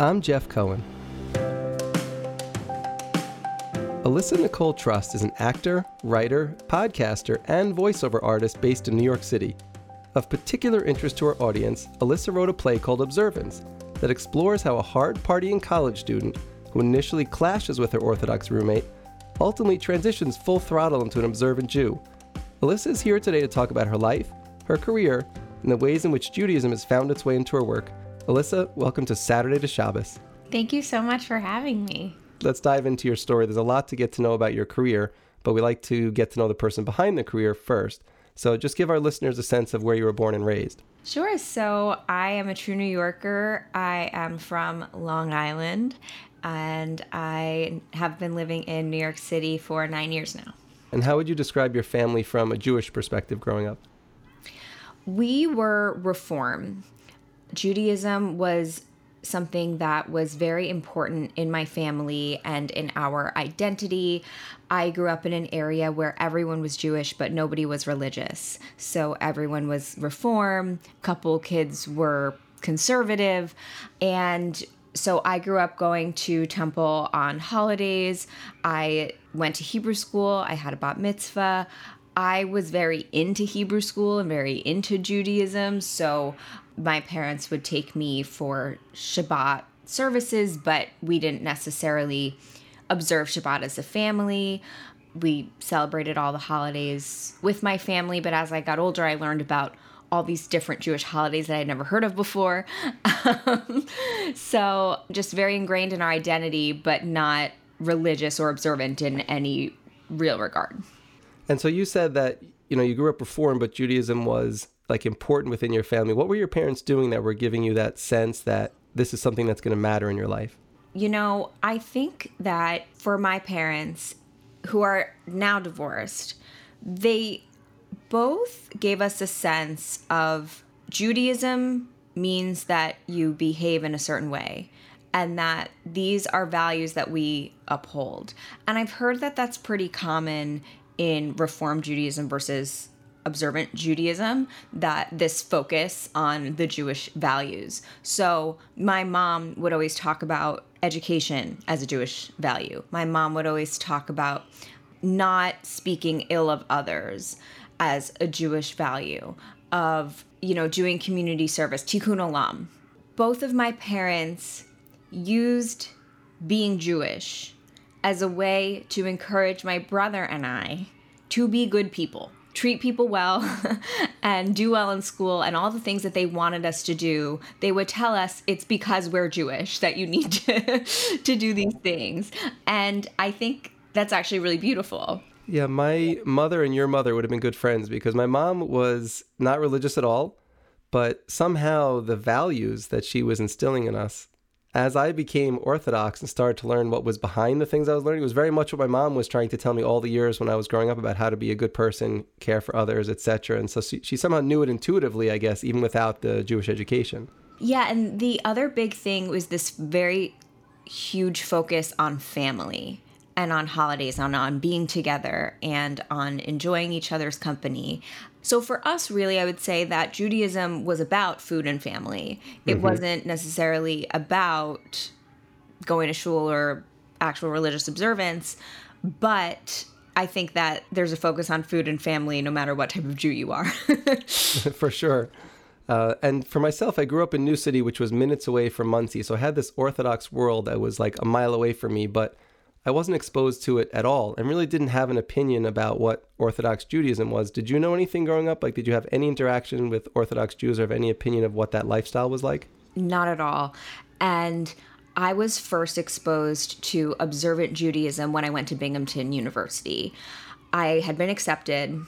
I'm Jeff Cohen. Alyssa Nicole Trust is an actor, writer, podcaster, and voiceover artist based in New York City. Of particular interest to our audience, Alyssa wrote a play called Observance that explores how a hard partying college student who initially clashes with her Orthodox roommate ultimately transitions full throttle into an observant Jew. Alyssa is here today to talk about her life, her career, and the ways in which Judaism has found its way into her work. Alyssa, welcome to Saturday to Shabbos. Thank you so much for having me let's dive into your story. There's a lot to get to know about your career, but we like to get to know the person behind the career first. So just give our listeners a sense of where you were born and raised. Sure. So I am a true New Yorker. I am from Long Island and I have been living in New York City for nine years now. And how would you describe your family from a Jewish perspective growing up? We were Reform. Judaism was something that was very important in my family and in our identity. I grew up in an area where everyone was Jewish, but nobody was religious. So everyone was reform, couple kids were conservative, and so I grew up going to temple on holidays. I went to Hebrew school. I had a bat mitzvah. I was very into Hebrew school and very into Judaism. So my parents would take me for Shabbat services, but we didn't necessarily observe Shabbat as a family. We celebrated all the holidays with my family, but as I got older, I learned about all these different Jewish holidays that I'd never heard of before. so, just very ingrained in our identity, but not religious or observant in any real regard. And so you said that, you know, you grew up reformed, but Judaism was like important within your family. What were your parents doing that were giving you that sense that this is something that's going to matter in your life? You know, I think that for my parents who are now divorced, they both gave us a sense of Judaism means that you behave in a certain way and that these are values that we uphold. And I've heard that that's pretty common in Reform Judaism versus observant Judaism that this focus on the Jewish values. So my mom would always talk about education as a Jewish value. My mom would always talk about not speaking ill of others as a Jewish value of, you know, doing community service, tikkun olam. Both of my parents used being Jewish as a way to encourage my brother and I to be good people treat people well and do well in school and all the things that they wanted us to do, they would tell us it's because we're Jewish that you need to, to do these things. And I think that's actually really beautiful. Yeah, my mother and your mother would have been good friends because my mom was not religious at all, but somehow the values that she was instilling in us as I became Orthodox and started to learn what was behind the things I was learning, it was very much what my mom was trying to tell me all the years when I was growing up about how to be a good person, care for others, etc. And so she, she somehow knew it intuitively, I guess, even without the Jewish education. Yeah, and the other big thing was this very huge focus on family and on holidays, on on being together and on enjoying each other's company. So for us, really, I would say that Judaism was about food and family. It mm-hmm. wasn't necessarily about going to shul or actual religious observance, but I think that there's a focus on food and family no matter what type of Jew you are. for sure. Uh, and for myself, I grew up in New City, which was minutes away from Monsey. So I had this Orthodox world that was like a mile away from me. But I wasn't exposed to it at all and really didn't have an opinion about what Orthodox Judaism was. Did you know anything growing up? Like, did you have any interaction with Orthodox Jews or have any opinion of what that lifestyle was like? Not at all. And I was first exposed to observant Judaism when I went to Binghamton University. I had been accepted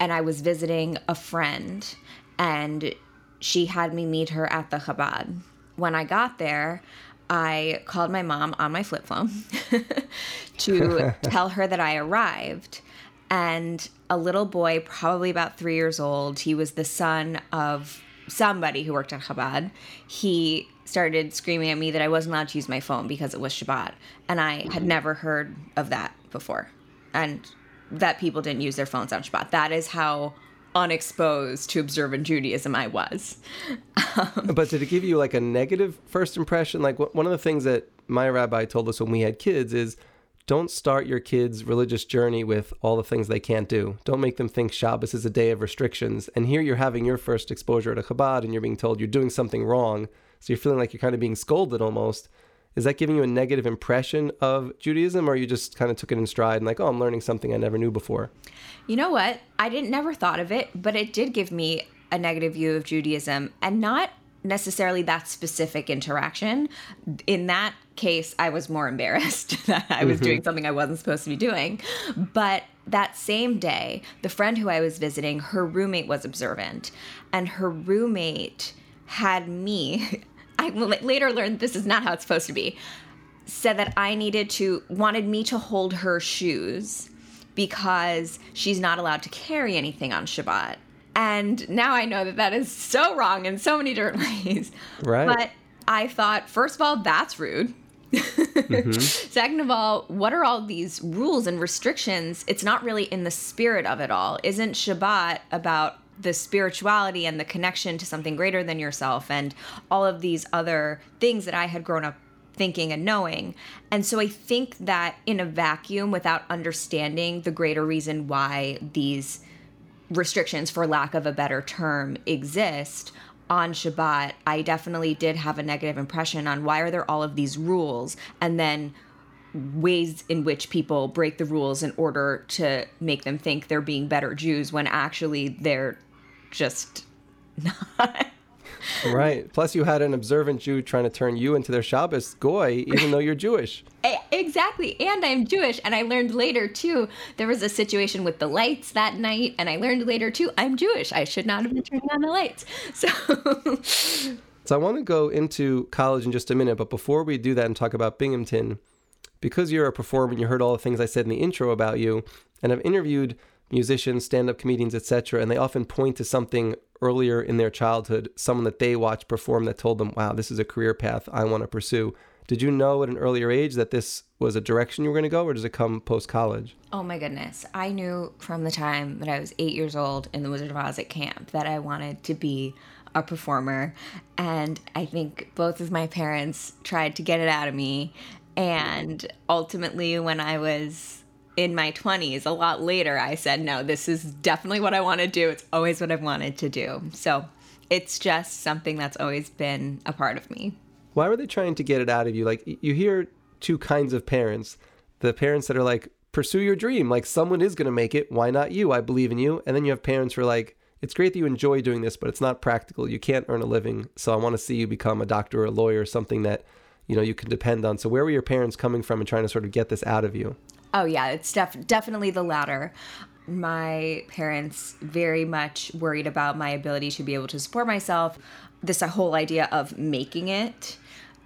and I was visiting a friend, and she had me meet her at the Chabad. When I got there, I called my mom on my flip phone to tell her that I arrived. And a little boy, probably about three years old, he was the son of somebody who worked at Chabad. He started screaming at me that I wasn't allowed to use my phone because it was Shabbat. And I had mm-hmm. never heard of that before. And that people didn't use their phones on Shabbat. That is how unexposed to observant Judaism I was. Um, but did it give you like a negative first impression? Like one of the things that my rabbi told us when we had kids is don't start your kids' religious journey with all the things they can't do. Don't make them think Shabbos is a day of restrictions. And here you're having your first exposure at a Chabad and you're being told you're doing something wrong. So you're feeling like you're kind of being scolded almost. Is that giving you a negative impression of Judaism or you just kind of took it in stride and like, oh, I'm learning something I never knew before? You know what? I didn't never thought of it, but it did give me a negative view of Judaism and not necessarily that specific interaction. In that case, I was more embarrassed that I was mm-hmm. doing something I wasn't supposed to be doing. But that same day, the friend who I was visiting, her roommate was observant, and her roommate had me I later learned this is not how it's supposed to be. Said that I needed to, wanted me to hold her shoes because she's not allowed to carry anything on Shabbat. And now I know that that is so wrong in so many different ways. Right. But I thought, first of all, that's rude. mm-hmm. Second of all, what are all these rules and restrictions? It's not really in the spirit of it all. Isn't Shabbat about the spirituality and the connection to something greater than yourself and all of these other things that I had grown up thinking and knowing. And so I think that in a vacuum, without understanding the greater reason why these restrictions, for lack of a better term, exist on Shabbat, I definitely did have a negative impression on why are there all of these rules and then ways in which people break the rules in order to make them think they're being better Jews when actually they're just not. right. Plus, you had an observant Jew trying to turn you into their Shabbos goy, even though you're Jewish. Eh, exactly. And I'm Jewish. And I learned later, too, there was a situation with the lights that night. And I learned later, too, I'm Jewish. I should not have been turning on the lights. So. so I want to go into college in just a minute. But before we do that and talk about Binghamton, because you're a performer and you heard all the things I said in the intro about you, and I've interviewed musicians, stand up comedians, etc. And they often point to something earlier in their childhood, someone that they watched perform that told them, wow, this is a career path I want to pursue. Did you know at an earlier age that this was a direction you were going to go, or does it come post college? Oh my goodness. I knew from the time that I was eight years old in the Wizard of Oz at camp that I wanted to be a performer. And I think both of my parents tried to get it out of me. And ultimately, when I was in my 20s, a lot later, I said, no, this is definitely what I want to do. It's always what I've wanted to do. So it's just something that's always been a part of me. Why were they trying to get it out of you? Like, you hear two kinds of parents the parents that are like, pursue your dream. Like, someone is going to make it. Why not you? I believe in you. And then you have parents who are like, it's great that you enjoy doing this, but it's not practical. You can't earn a living. So I want to see you become a doctor or a lawyer, something that you know you can depend on. So where were your parents coming from and trying to sort of get this out of you? Oh yeah, it's def- definitely the latter. My parents very much worried about my ability to be able to support myself. This whole idea of making it,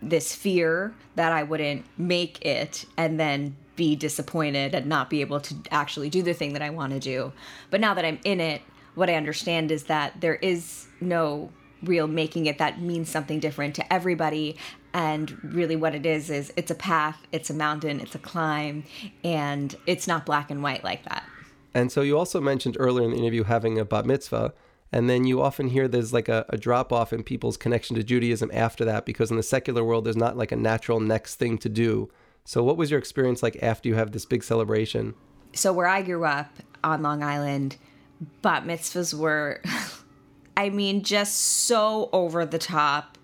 this fear that I wouldn't make it and then be disappointed and not be able to actually do the thing that I want to do. But now that I'm in it, what I understand is that there is no real making it that means something different to everybody. And really what it is is it's a path it's a mountain it's a climb and it's not black and white like that. And so you also mentioned earlier in the interview having a bat mitzvah and then you often hear there's like a, a drop off in people's connection to judaism after that because in the secular world there's not like a natural next thing to do. So what was your experience like after you have this big celebration? So where i grew up on long island bat mitzvahs were I mean, just so over the top.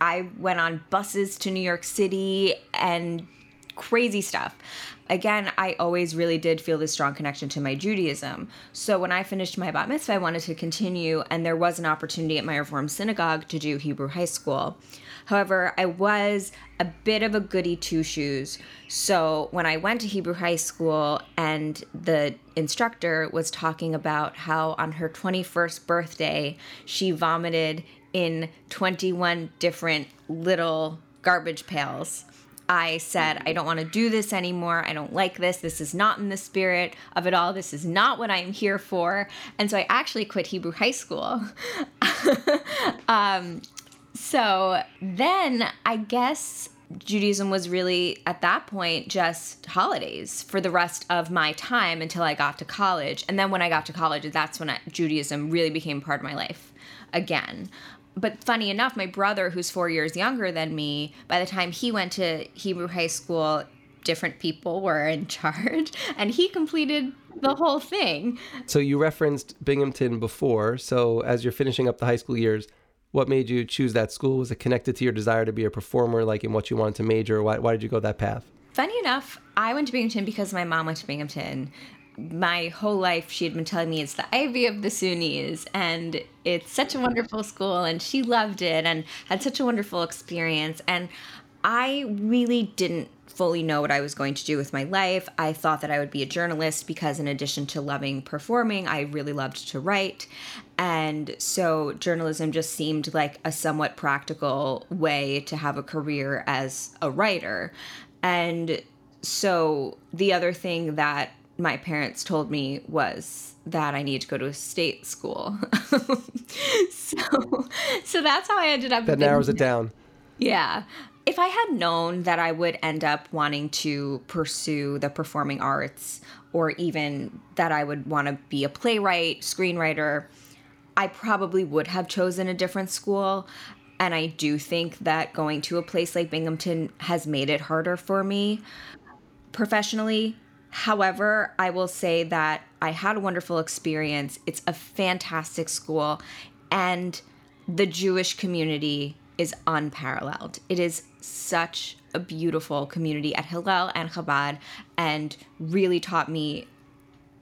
I went on buses to New York City and crazy stuff. Again, I always really did feel this strong connection to my Judaism. So when I finished my bat mitzvah, I wanted to continue, and there was an opportunity at my Reform synagogue to do Hebrew high school. However, I was a bit of a goody two shoes. So when I went to Hebrew high school and the instructor was talking about how on her 21st birthday, she vomited in 21 different little garbage pails. I said, I don't want to do this anymore. I don't like this. This is not in the spirit of it all. This is not what I'm here for. And so I actually quit Hebrew high school. um, so then I guess Judaism was really at that point just holidays for the rest of my time until I got to college. And then when I got to college, that's when I, Judaism really became part of my life again. But funny enough, my brother, who's four years younger than me, by the time he went to Hebrew high school, different people were in charge, and he completed the whole thing. So you referenced Binghamton before. So as you're finishing up the high school years, what made you choose that school? Was it connected to your desire to be a performer, like in what you wanted to major? Why, why did you go that path? Funny enough, I went to Binghamton because my mom went to Binghamton. My whole life, she had been telling me it's the Ivy of the SUNYs, and it's such a wonderful school, and she loved it and had such a wonderful experience. And I really didn't fully know what I was going to do with my life. I thought that I would be a journalist because, in addition to loving performing, I really loved to write. And so, journalism just seemed like a somewhat practical way to have a career as a writer. And so, the other thing that my parents told me was that I need to go to a state school. so, so that's how I ended up. That narrows it down. Yeah if I had known that I would end up wanting to pursue the performing arts or even that I would want to be a playwright, screenwriter, I probably would have chosen a different school. And I do think that going to a place like Binghamton has made it harder for me professionally. However, I will say that I had a wonderful experience. It's a fantastic school, and the Jewish community is unparalleled. It is such a beautiful community at Hillel and Chabad and really taught me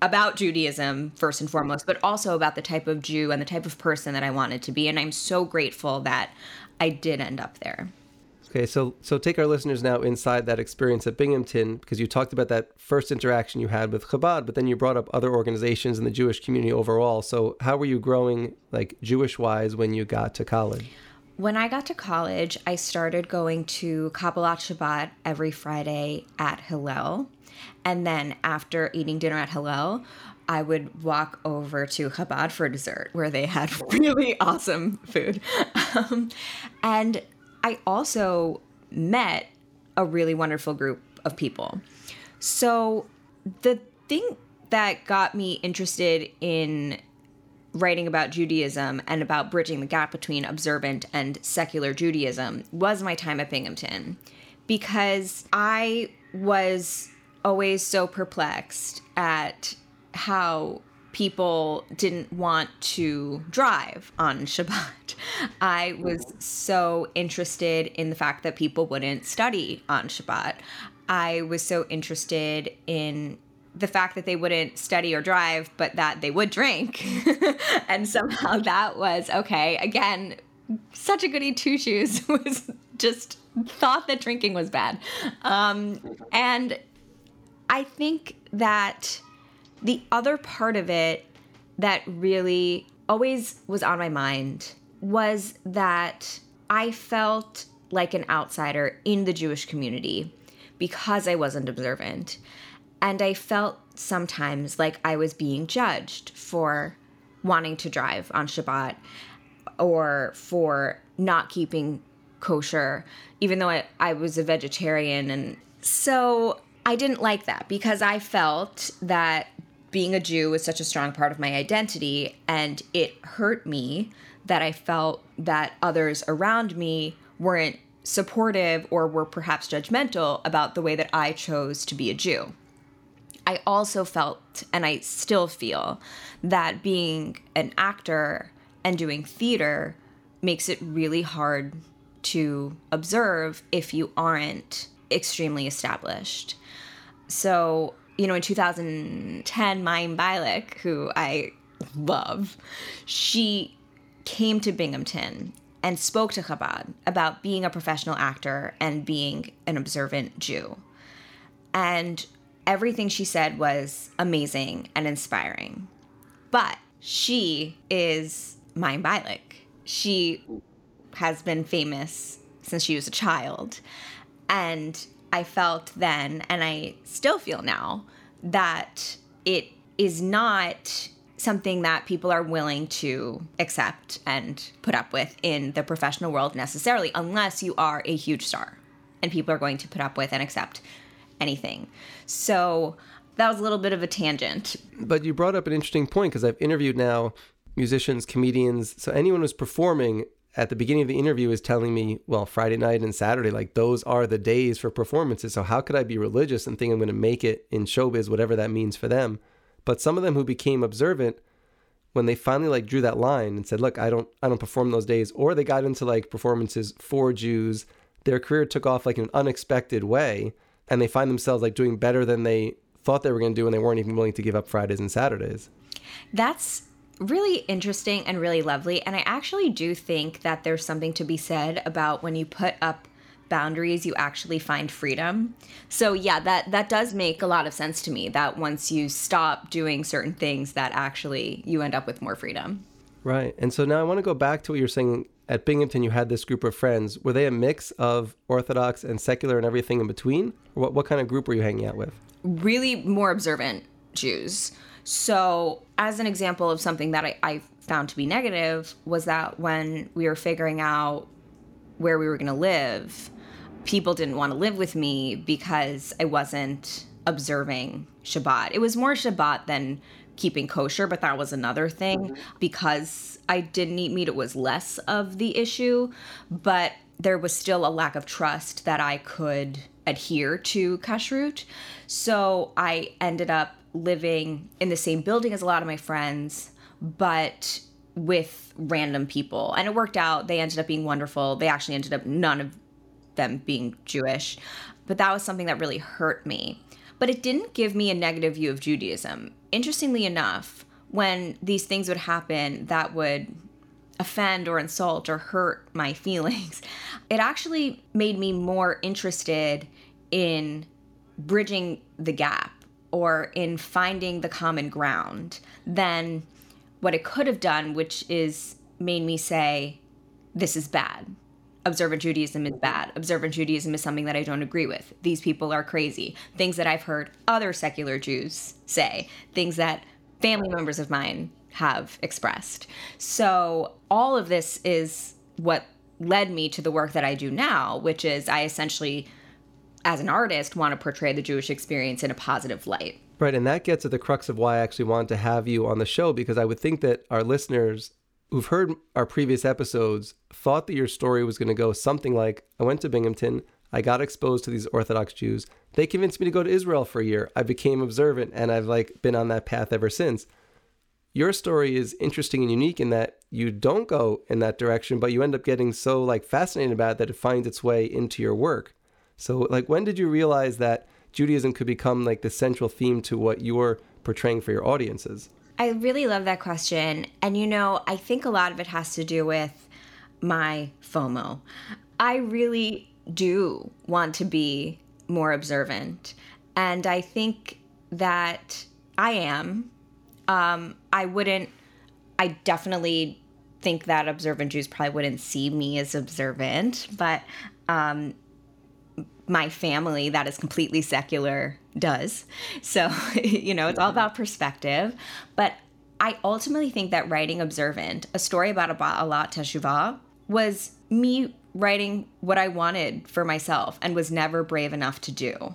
about Judaism first and foremost, but also about the type of Jew and the type of person that I wanted to be. And I'm so grateful that I did end up there. Okay, so so take our listeners now inside that experience at Binghamton because you talked about that first interaction you had with Chabad, but then you brought up other organizations in the Jewish community overall. So how were you growing like Jewish wise when you got to college? When I got to college, I started going to Kabbalat Shabbat every Friday at Hillel. And then after eating dinner at Hillel, I would walk over to Chabad for dessert, where they had really awesome food. Um, and I also met a really wonderful group of people. So the thing that got me interested in writing about Judaism and about bridging the gap between observant and secular Judaism was my time at Binghamton because I was always so perplexed at how people didn't want to drive on Shabbat. I was so interested in the fact that people wouldn't study on Shabbat. I was so interested in the fact that they wouldn't study or drive, but that they would drink. and somehow that was okay. Again, such a goody two shoes was just thought that drinking was bad. Um, and I think that the other part of it that really always was on my mind was that I felt like an outsider in the Jewish community because I wasn't observant. And I felt sometimes like I was being judged for wanting to drive on Shabbat or for not keeping kosher, even though I, I was a vegetarian. And so I didn't like that because I felt that being a Jew was such a strong part of my identity. And it hurt me that I felt that others around me weren't supportive or were perhaps judgmental about the way that I chose to be a Jew. I also felt, and I still feel, that being an actor and doing theater makes it really hard to observe if you aren't extremely established. So, you know, in 2010, Mayim Bialik, who I love, she came to Binghamton and spoke to Chabad about being a professional actor and being an observant Jew. And everything she said was amazing and inspiring. But she is Mayim Bialik. She has been famous since she was a child. And I felt then, and I still feel now, that it is not something that people are willing to accept and put up with in the professional world necessarily, unless you are a huge star and people are going to put up with and accept anything. So that was a little bit of a tangent. But you brought up an interesting point because I've interviewed now musicians, comedians, so anyone who's performing at the beginning of the interview is telling me, well, Friday night and Saturday, like those are the days for performances. So how could I be religious and think I'm going to make it in showbiz, whatever that means for them? But some of them who became observant, when they finally like drew that line and said, look, I don't, I don't perform those days, or they got into like performances for Jews, their career took off like in an unexpected way, and they find themselves like doing better than they thought they were going to do, and they weren't even willing to give up Fridays and Saturdays. That's really interesting and really lovely. And I actually do think that there's something to be said about when you put up boundaries you actually find freedom so yeah that that does make a lot of sense to me that once you stop doing certain things that actually you end up with more freedom right and so now i want to go back to what you're saying at binghamton you had this group of friends. Were they a mix of orthodox and secular and everything in between? What, what kind of group were you hanging out with? Really more observant jews. So, as an example of something that I, I found to be negative, was that when we were figuring out where we were going to live, people didn't want to live with me because I wasn't observing Shabbat. It was more Shabbat than keeping kosher, but that was another thing. Mm-hmm. Because I didn't eat meat, it was less of the issue, but there was still a lack of trust that I could adhere to kashrut. So I ended up living in the same building as a lot of my friends, but with random people. And it worked out. They ended up being wonderful. They actually ended up none of them being Jewish. But that was something that really hurt me. But it didn't give me a negative view of Judaism. Interestingly enough, when these things would happen that would offend or insult or hurt my feelings, it actually made me more interested in bridging the gap or in finding the common ground than what it could have done, which is made me say, this is bad. Observant Judaism is bad. Observant Judaism is something that I don't agree with. These people are crazy. Things that I've heard other secular Jews say, things that family members of mine have expressed. So, all of this is what led me to the work that I do now, which is I essentially as an artist, want to portray the Jewish experience in a positive light. Right. And that gets at the crux of why I actually wanted to have you on the show, because I would think that our listeners who've heard our previous episodes thought that your story was going to go something like I went to Binghamton, I got exposed to these Orthodox Jews. They convinced me to go to Israel for a year. I became observant and I've like been on that path ever since. Your story is interesting and unique in that you don't go in that direction, but you end up getting so like fascinated about it that it finds its way into your work. So, like, when did you realize that Judaism could become like the central theme to what you're portraying for your audiences? I really love that question. And, you know, I think a lot of it has to do with my FOMO. I really do want to be more observant. And I think that I am. Um, I wouldn't, I definitely think that observant Jews probably wouldn't see me as observant, but um, my family that is completely secular does. So, you know, it's all mm-hmm. about perspective. But I ultimately think that writing Observant, a story about a Ba'alat Teshuvah, was me writing what I wanted for myself and was never brave enough to do.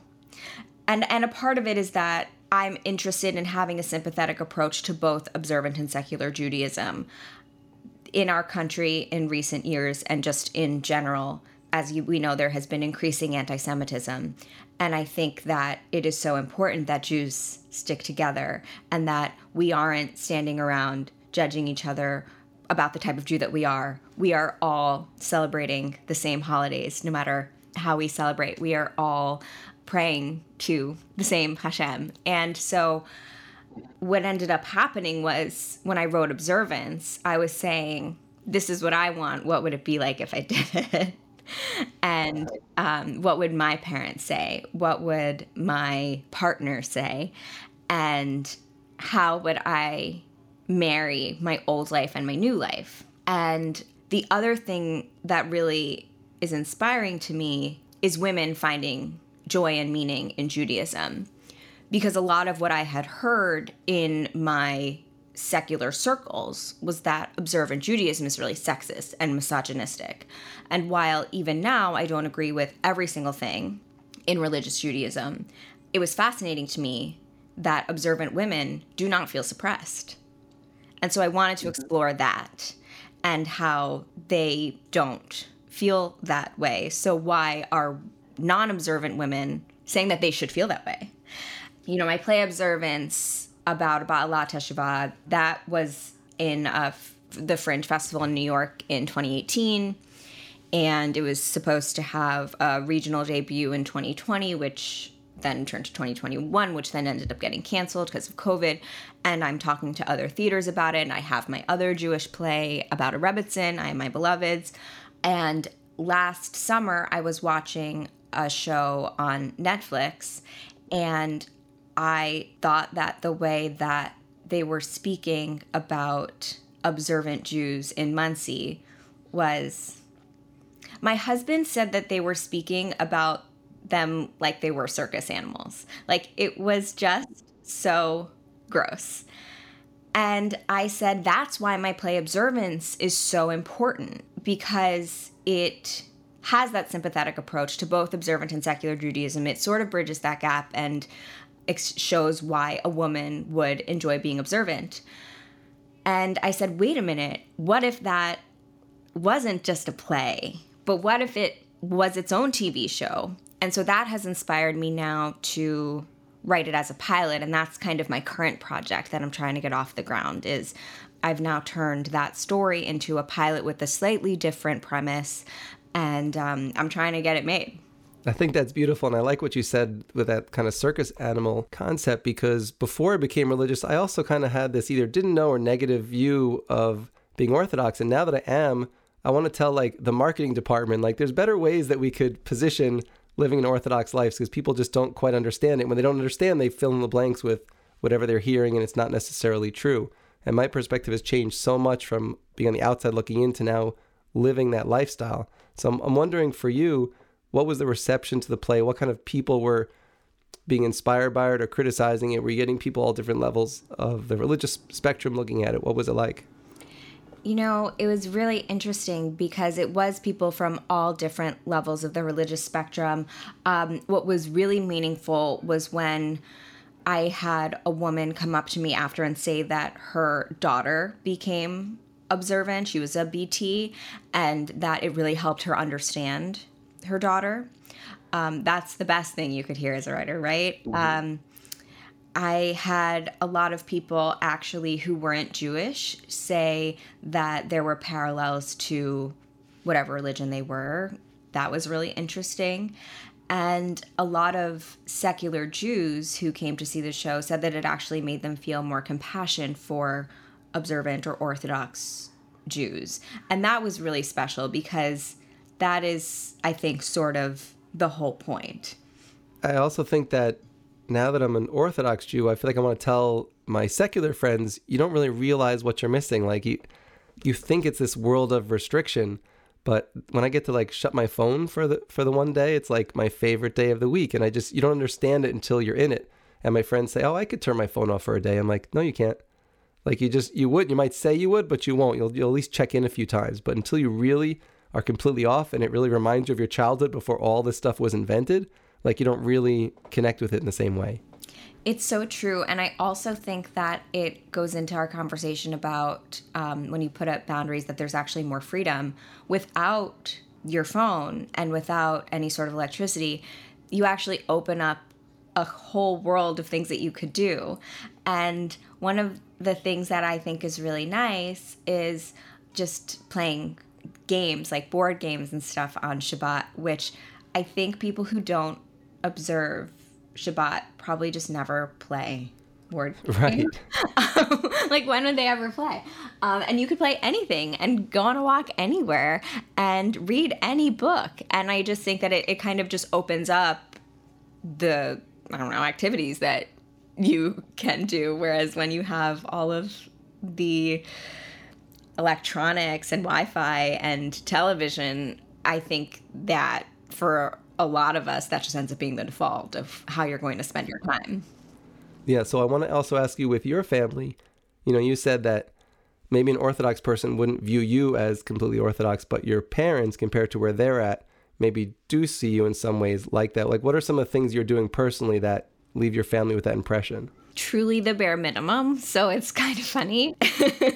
And and a part of it is that I'm interested in having a sympathetic approach to both observant and secular Judaism in our country in recent years and just in general as you, we know, there has been increasing anti Semitism. And I think that it is so important that Jews stick together and that we aren't standing around judging each other about the type of Jew that we are. We are all celebrating the same holidays, no matter how we celebrate. We are all praying to the same Hashem. And so, what ended up happening was when I wrote Observance, I was saying, This is what I want. What would it be like if I did it? and um, what would my parents say? What would my partner say? And how would I marry my old life and my new life? And the other thing that really is inspiring to me is women finding joy and meaning in Judaism. Because a lot of what I had heard in my secular circles was that observant Judaism is really sexist and misogynistic. And while even now I don't agree with every single thing in religious Judaism, it was fascinating to me that observant women do not feel suppressed. And so I wanted to mm-hmm. explore that and how they don't feel that way. So, why are non observant women saying that they should feel that way? You know, my play Observance about Ba'alat Teshuvah, that was in uh, the Fringe Festival in New York in 2018. And it was supposed to have a regional debut in 2020, which then turned to 2021, which then ended up getting canceled because of COVID. And I'm talking to other theaters about it. And I have my other Jewish play about a Rebbitzin, I have my beloveds. And last summer, I was watching a show on Netflix, and I thought that the way that they were speaking about observant Jews in Monsey was. My husband said that they were speaking about them like they were circus animals. Like it was just so gross. And I said, that's why my play Observance is so important because it has that sympathetic approach to both observant and secular Judaism. It sort of bridges that gap and shows why a woman would enjoy being observant. And I said, wait a minute, what if that wasn't just a play, but what if it was its own TV show? And so that has inspired me now to write it as a pilot and that's kind of my current project that I'm trying to get off the ground is I've now turned that story into a pilot with a slightly different premise and um, I'm trying to get it made. I think that's beautiful. And I like what you said with that kind of circus animal concept because before I became religious, I also kind of had this either didn't know or negative view of being Orthodox. And now that I am, I want to tell like the marketing department, like there's better ways that we could position living an Orthodox life because people just don't quite understand it. When they don't understand, they fill in the blanks with whatever they're hearing and it's not necessarily true. And my perspective has changed so much from being on the outside looking in to now living that lifestyle. So I'm, I'm wondering for you, what was the reception to the play? What kind of people were being inspired by it or criticizing it? Were you getting people all different levels of the religious spectrum looking at it? What was it like? You know, it was really interesting because it was people from all different levels of the religious spectrum. Um, what was really meaningful was when I had a woman come up to me after and say that her daughter became observant. She was a BT, and that it really helped her understand her daughter. Um, that's the best thing you could hear as a writer, right? Mm-hmm. Um, I had a lot of people actually who weren't Jewish say that there were parallels to whatever religion they were. That was really interesting. And a lot of secular Jews who came to see the show said that it actually made them feel more compassion for observant or Orthodox Jews. And that was really special because that is, I think, sort of the whole point. I also think that now that I'm an Orthodox Jew, I feel like I want to tell my secular friends, you don't really realize what you're missing. Like you, you think it's this world of restriction, but when I get to like shut my phone for the for the one day, it's like my favorite day of the week, and I just you don't understand it until you're in it. And my friends say, "Oh, I could turn my phone off for a day." I'm like, "No, you can't." Like you just you would you might say you would, but you won't. You'll you'll at least check in a few times. But until you really are completely off and it really reminds you of your childhood before all this stuff was invented, like you don't really connect with it in the same way. It's so true. And I also think that it goes into our conversation about um, when you put up boundaries, that there's actually more freedom without your phone and without any sort of electricity. You actually open up a whole world of things that you could do. And one of the things that I think is really nice is just playing games like board games and stuff on Shabbat, which I think people who don't observe Shabbat probably just never play board right. um, like when would they ever play? Um, and you could play anything and go on a walk anywhere and read any book. And i just think that it, it kind of just opens up the i don't know activities that you can do. Whereas when you have all of the electronics and wi-fi and television i think that for a lot of us, that just ends up being the default of how you're going to spend your time. Yeah. So I want to also ask you with your family, you know, you said that maybe an Orthodox person wouldn't view you as completely Orthodox, but your parents, compared to where they're at, maybe do see you in some ways like that. Like, what are some of the things you're doing personally that leave your family with that impression? Truly the bare minimum. So it's kind of funny.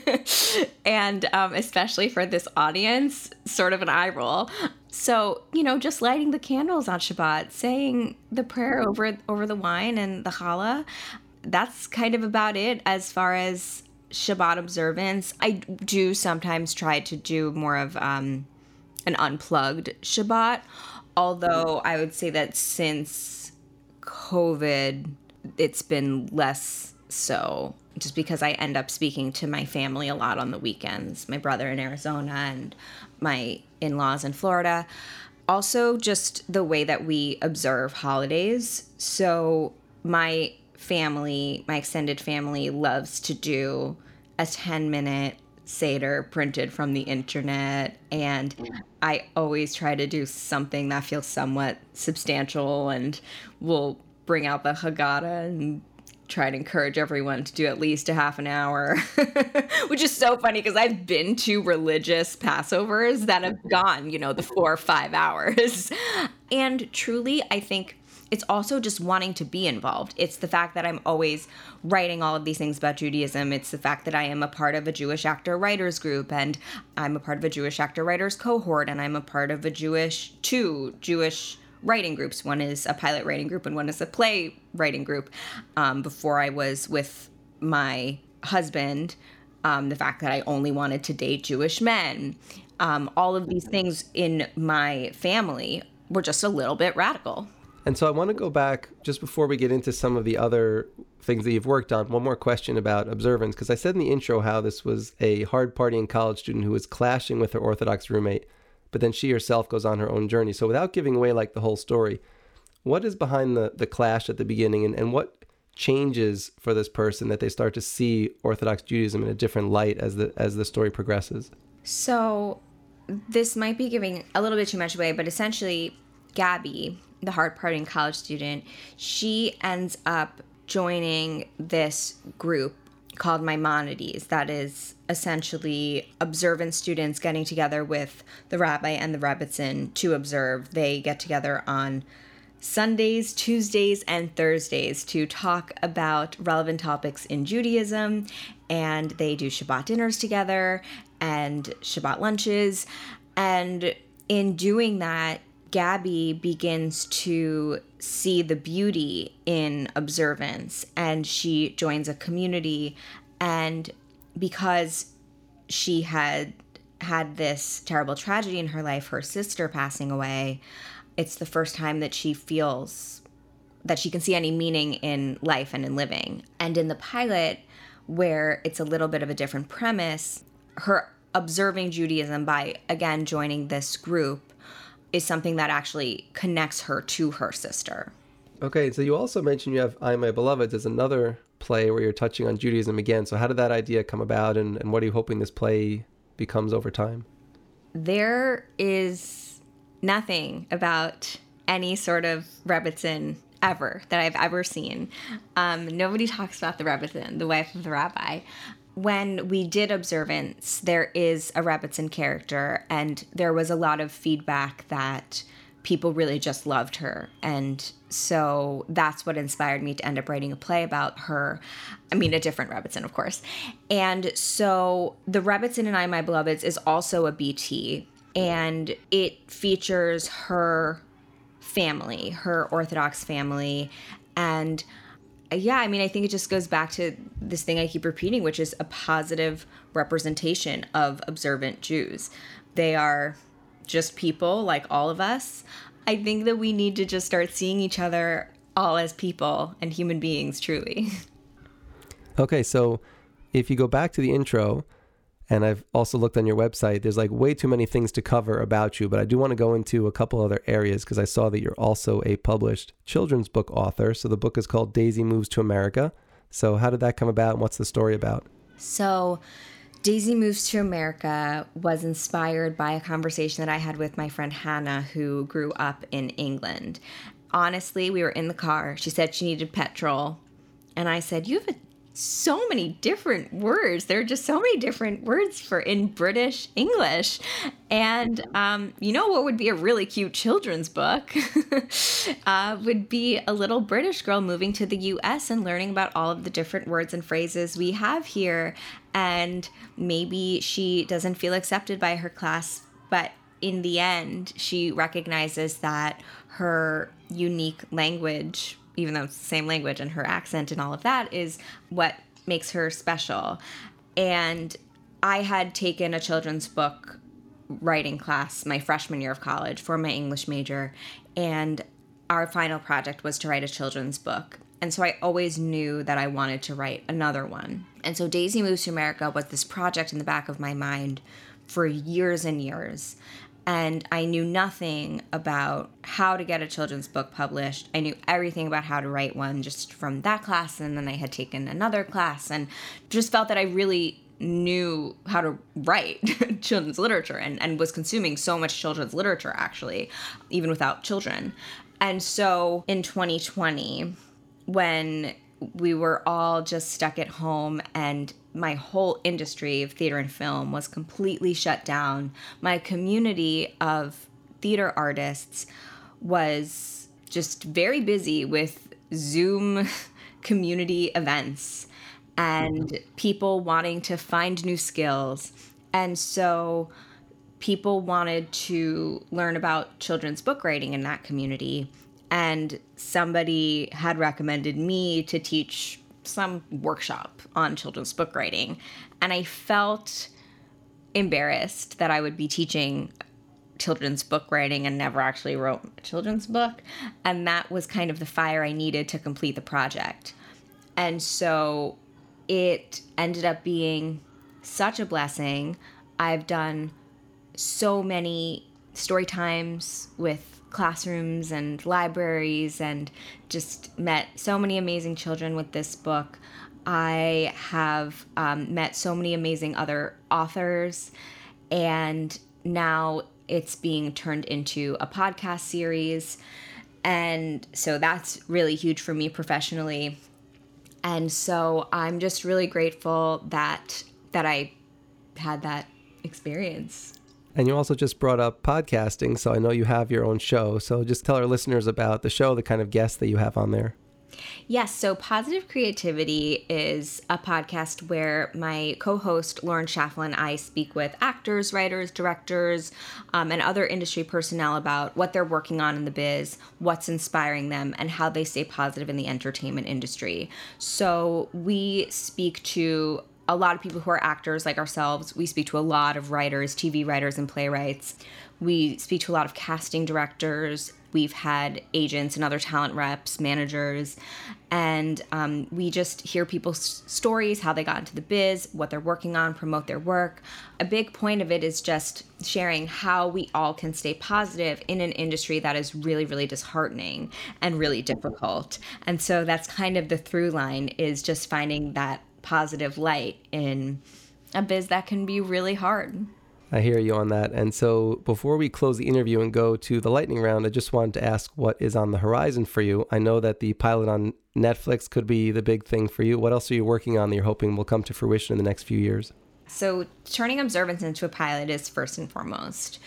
and um, especially for this audience, sort of an eye roll. So, you know, just lighting the candles on Shabbat, saying the prayer over over the wine and the challah, that's kind of about it as far as Shabbat observance. I do sometimes try to do more of um, an unplugged Shabbat, although I would say that since COVID, it's been less so just because I end up speaking to my family a lot on the weekends, my brother in Arizona and my in laws in Florida. Also, just the way that we observe holidays. So, my family, my extended family, loves to do a 10 minute Seder printed from the internet. And I always try to do something that feels somewhat substantial and will bring out the Haggadah and try to encourage everyone to do at least a half an hour, which is so funny because I've been to religious Passovers that have gone, you know, the four or five hours. and truly, I think it's also just wanting to be involved. It's the fact that I'm always writing all of these things about Judaism. It's the fact that I am a part of a Jewish actor writers group and I'm a part of a Jewish actor writers cohort and I'm a part of a Jewish, two Jewish writing groups. One is a pilot writing group and one is a play writing group. Um, before I was with my husband, um, the fact that I only wanted to date Jewish men, um, all of these things in my family were just a little bit radical. And so I want to go back just before we get into some of the other things that you've worked on. One more question about observance, because I said in the intro how this was a hard partying college student who was clashing with her Orthodox roommate, but then she herself goes on her own journey. So without giving away like the whole story, what is behind the, the clash at the beginning and, and what changes for this person that they start to see Orthodox Judaism in a different light as the as the story progresses? So this might be giving a little bit too much away, but essentially Gabby the hard partying college student, she ends up joining this group called Maimonides that is essentially observant students getting together with the rabbi and the rebbitzin to observe. They get together on Sundays, Tuesdays, and Thursdays to talk about relevant topics in Judaism, and they do Shabbat dinners together and Shabbat lunches. And in doing that, Gabby begins to see the beauty in observance and she joins a community. And because she had had this terrible tragedy in her life, her sister passing away, it's the first time that she feels that she can see any meaning in life and in living. And in the pilot, where it's a little bit of a different premise, her observing Judaism by again joining this group is something that actually connects her to her sister. Okay, so you also mentioned you have I My Beloved as another play where you're touching on Judaism again. So how did that idea come about and, and what are you hoping this play becomes over time? There is nothing about any sort of Rebbitzin ever that I've ever seen. Um, nobody talks about the Rebbitzin, the wife of the rabbi when we did observance, there is a Rebbitzin character, and there was a lot of feedback that people really just loved her. And so that's what inspired me to end up writing a play about her. I mean, a different Rebbitzin, of course. And so the Rebbitzin and I, My Beloveds, is also a BT, and it features her family, her Orthodox family, and yeah, I mean, I think it just goes back to this thing I keep repeating, which is a positive representation of observant Jews. They are just people like all of us. I think that we need to just start seeing each other all as people and human beings, truly. Okay, so if you go back to the intro, and I've also looked on your website. There's like way too many things to cover about you, but I do want to go into a couple other areas because I saw that you're also a published children's book author. So the book is called Daisy Moves to America. So how did that come about and what's the story about? So Daisy Moves to America was inspired by a conversation that I had with my friend Hannah, who grew up in England. Honestly, we were in the car. She said she needed petrol. And I said, You have a so many different words. There are just so many different words for in British English. And um, you know what would be a really cute children's book? uh, would be a little British girl moving to the US and learning about all of the different words and phrases we have here. And maybe she doesn't feel accepted by her class, but in the end, she recognizes that her unique language even though it's the same language and her accent and all of that is what makes her special. And I had taken a children's book writing class my freshman year of college for my English major, and our final project was to write a children's book. And so I always knew that I wanted to write another one. And so Daisy Moves to America was this project in the back of my mind for years and years and I knew nothing about how to get a children's book published. I knew everything about how to write one just from that class, and then I had taken another class and just felt that I really knew how to write children's literature and, and was consuming so much children's literature actually, even without children. And so in 2020, when we were all just stuck at home and my whole industry of theater and film was completely shut down. My community of theater artists was just very busy with Zoom community events and people wanting to find new skills. And so people wanted to learn about children's book writing in that community. And somebody had recommended me to teach some workshop on children's book writing, and I felt embarrassed that I would be teaching children's book writing and never actually wrote a children's book. And that was kind of the fire I needed to complete the project. And so it ended up being such a blessing. I've done so many story times with classrooms and libraries and just met so many amazing children with this book. I have um, met so many amazing other authors, and now it's being turned into a podcast series. And so that's really huge for me professionally. And so I'm just really grateful that that I had that experience. And you also just brought up podcasting, so I know you have your own show. So just tell our listeners about the show, the kind of guests that you have on there. Yes, so Positive Creativity is a podcast where my co host Lauren Schaffel and I speak with actors, writers, directors, um, and other industry personnel about what they're working on in the biz, what's inspiring them, and how they stay positive in the entertainment industry. So we speak to a lot of people who are actors like ourselves. We speak to a lot of writers, TV writers, and playwrights. We speak to a lot of casting directors. We've had agents and other talent reps, managers, and um, we just hear people's stories, how they got into the biz, what they're working on, promote their work. A big point of it is just sharing how we all can stay positive in an industry that is really, really disheartening and really difficult. And so that's kind of the through line is just finding that positive light in a biz that can be really hard. I hear you on that. And so before we close the interview and go to the lightning round, I just wanted to ask what is on the horizon for you. I know that the pilot on Netflix could be the big thing for you. What else are you working on that you're hoping will come to fruition in the next few years? So, turning observance into a pilot is first and foremost.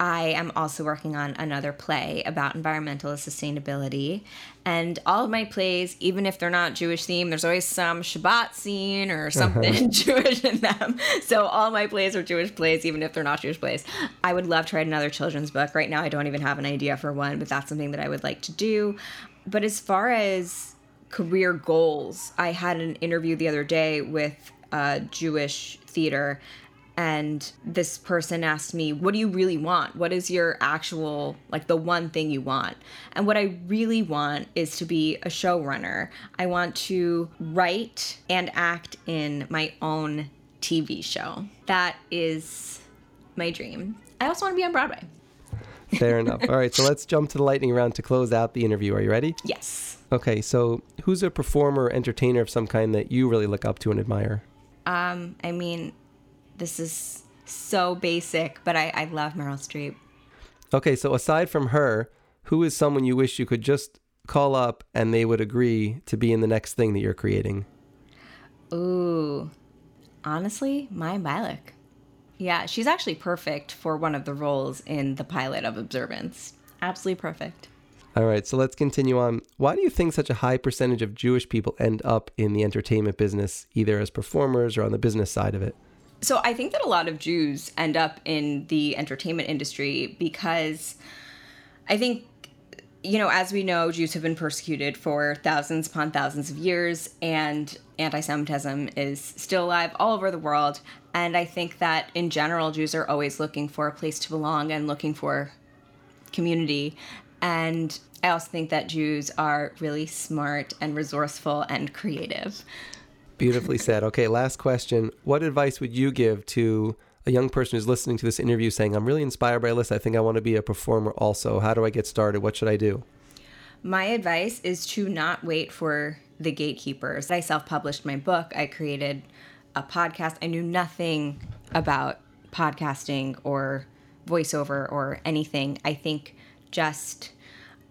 I am also working on another play about environmental sustainability. And all of my plays, even if they're not Jewish themed, there's always some Shabbat scene or something uh-huh. Jewish in them. So all my plays are Jewish plays, even if they're not Jewish plays. I would love to write another children's book. Right now, I don't even have an idea for one, but that's something that I would like to do. But as far as career goals, I had an interview the other day with a Jewish theater and this person asked me what do you really want? What is your actual like the one thing you want? And what i really want is to be a showrunner. I want to write and act in my own tv show. That is my dream. I also want to be on broadway. Fair enough. All right so let's jump to the lightning round to close out the interview. Are you ready? Yes. Okay so who's a performer or entertainer of some kind that you really look up to and admire? Um i mean this is so basic, but I, I love Meryl Streep. Okay, so aside from her, who is someone you wish you could just call up and they would agree to be in the next thing that you're creating? Ooh, honestly, Mayim Bialik. Yeah, she's actually perfect for one of the roles in the pilot of Observance. Absolutely perfect. All right, so let's continue on. Why do you think such a high percentage of Jewish people end up in the entertainment business, either as performers or on the business side of it? So I think that a lot of Jews end up in the entertainment industry because I think you know, as we know, Jews have been persecuted for thousands upon thousands of years, and anti Semitism is still alive all over the world. And I think that in general, Jews are always looking for a place to belong and looking for community. And I also think that Jews are really smart and resourceful and creative. Beautifully said. Okay, last question. What advice would you give to a young person who's listening to this interview saying, I'm really inspired by Alyssa. I think I want to be a performer also. How do I get started? What should I do? My advice is to not wait for the gatekeepers. I self published my book, I created a podcast. I knew nothing about podcasting or voiceover or anything. I think just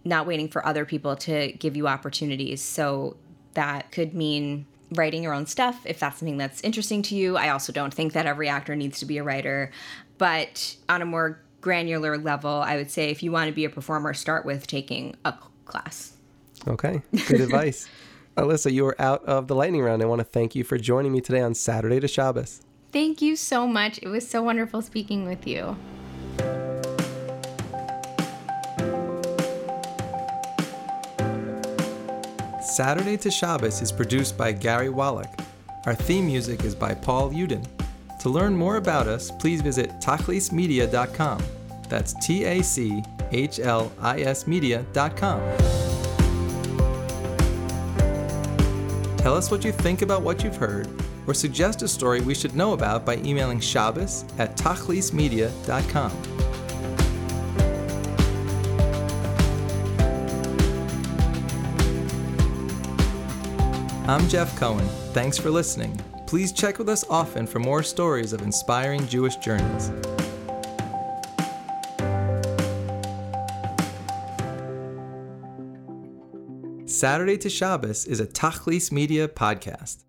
not waiting for other people to give you opportunities. So that could mean writing your own stuff if that's something that's interesting to you. I also don't think that every actor needs to be a writer, but on a more granular level, I would say if you want to be a performer, start with taking a class. Okay, good advice. Alyssa, you are out of the lightning round. I want to thank you for joining me today on Saturday to Shabbos. Thank you so much. It was so wonderful speaking with you. Saturday to Shabbos is produced by Gary Wallach. Our theme music is by Paul Uden. To learn more about us, please visit tachlismedia.com. That's T A C H L I S media.com. Tell us what you think about what you've heard, or suggest a story we should know about by emailing Shabbos at tachlismedia.com. I'm Jeff Cohen. Thanks for listening. Please check with us often for more stories of inspiring Jewish journeys. Saturday to Shabbos is a Tachlis Media podcast.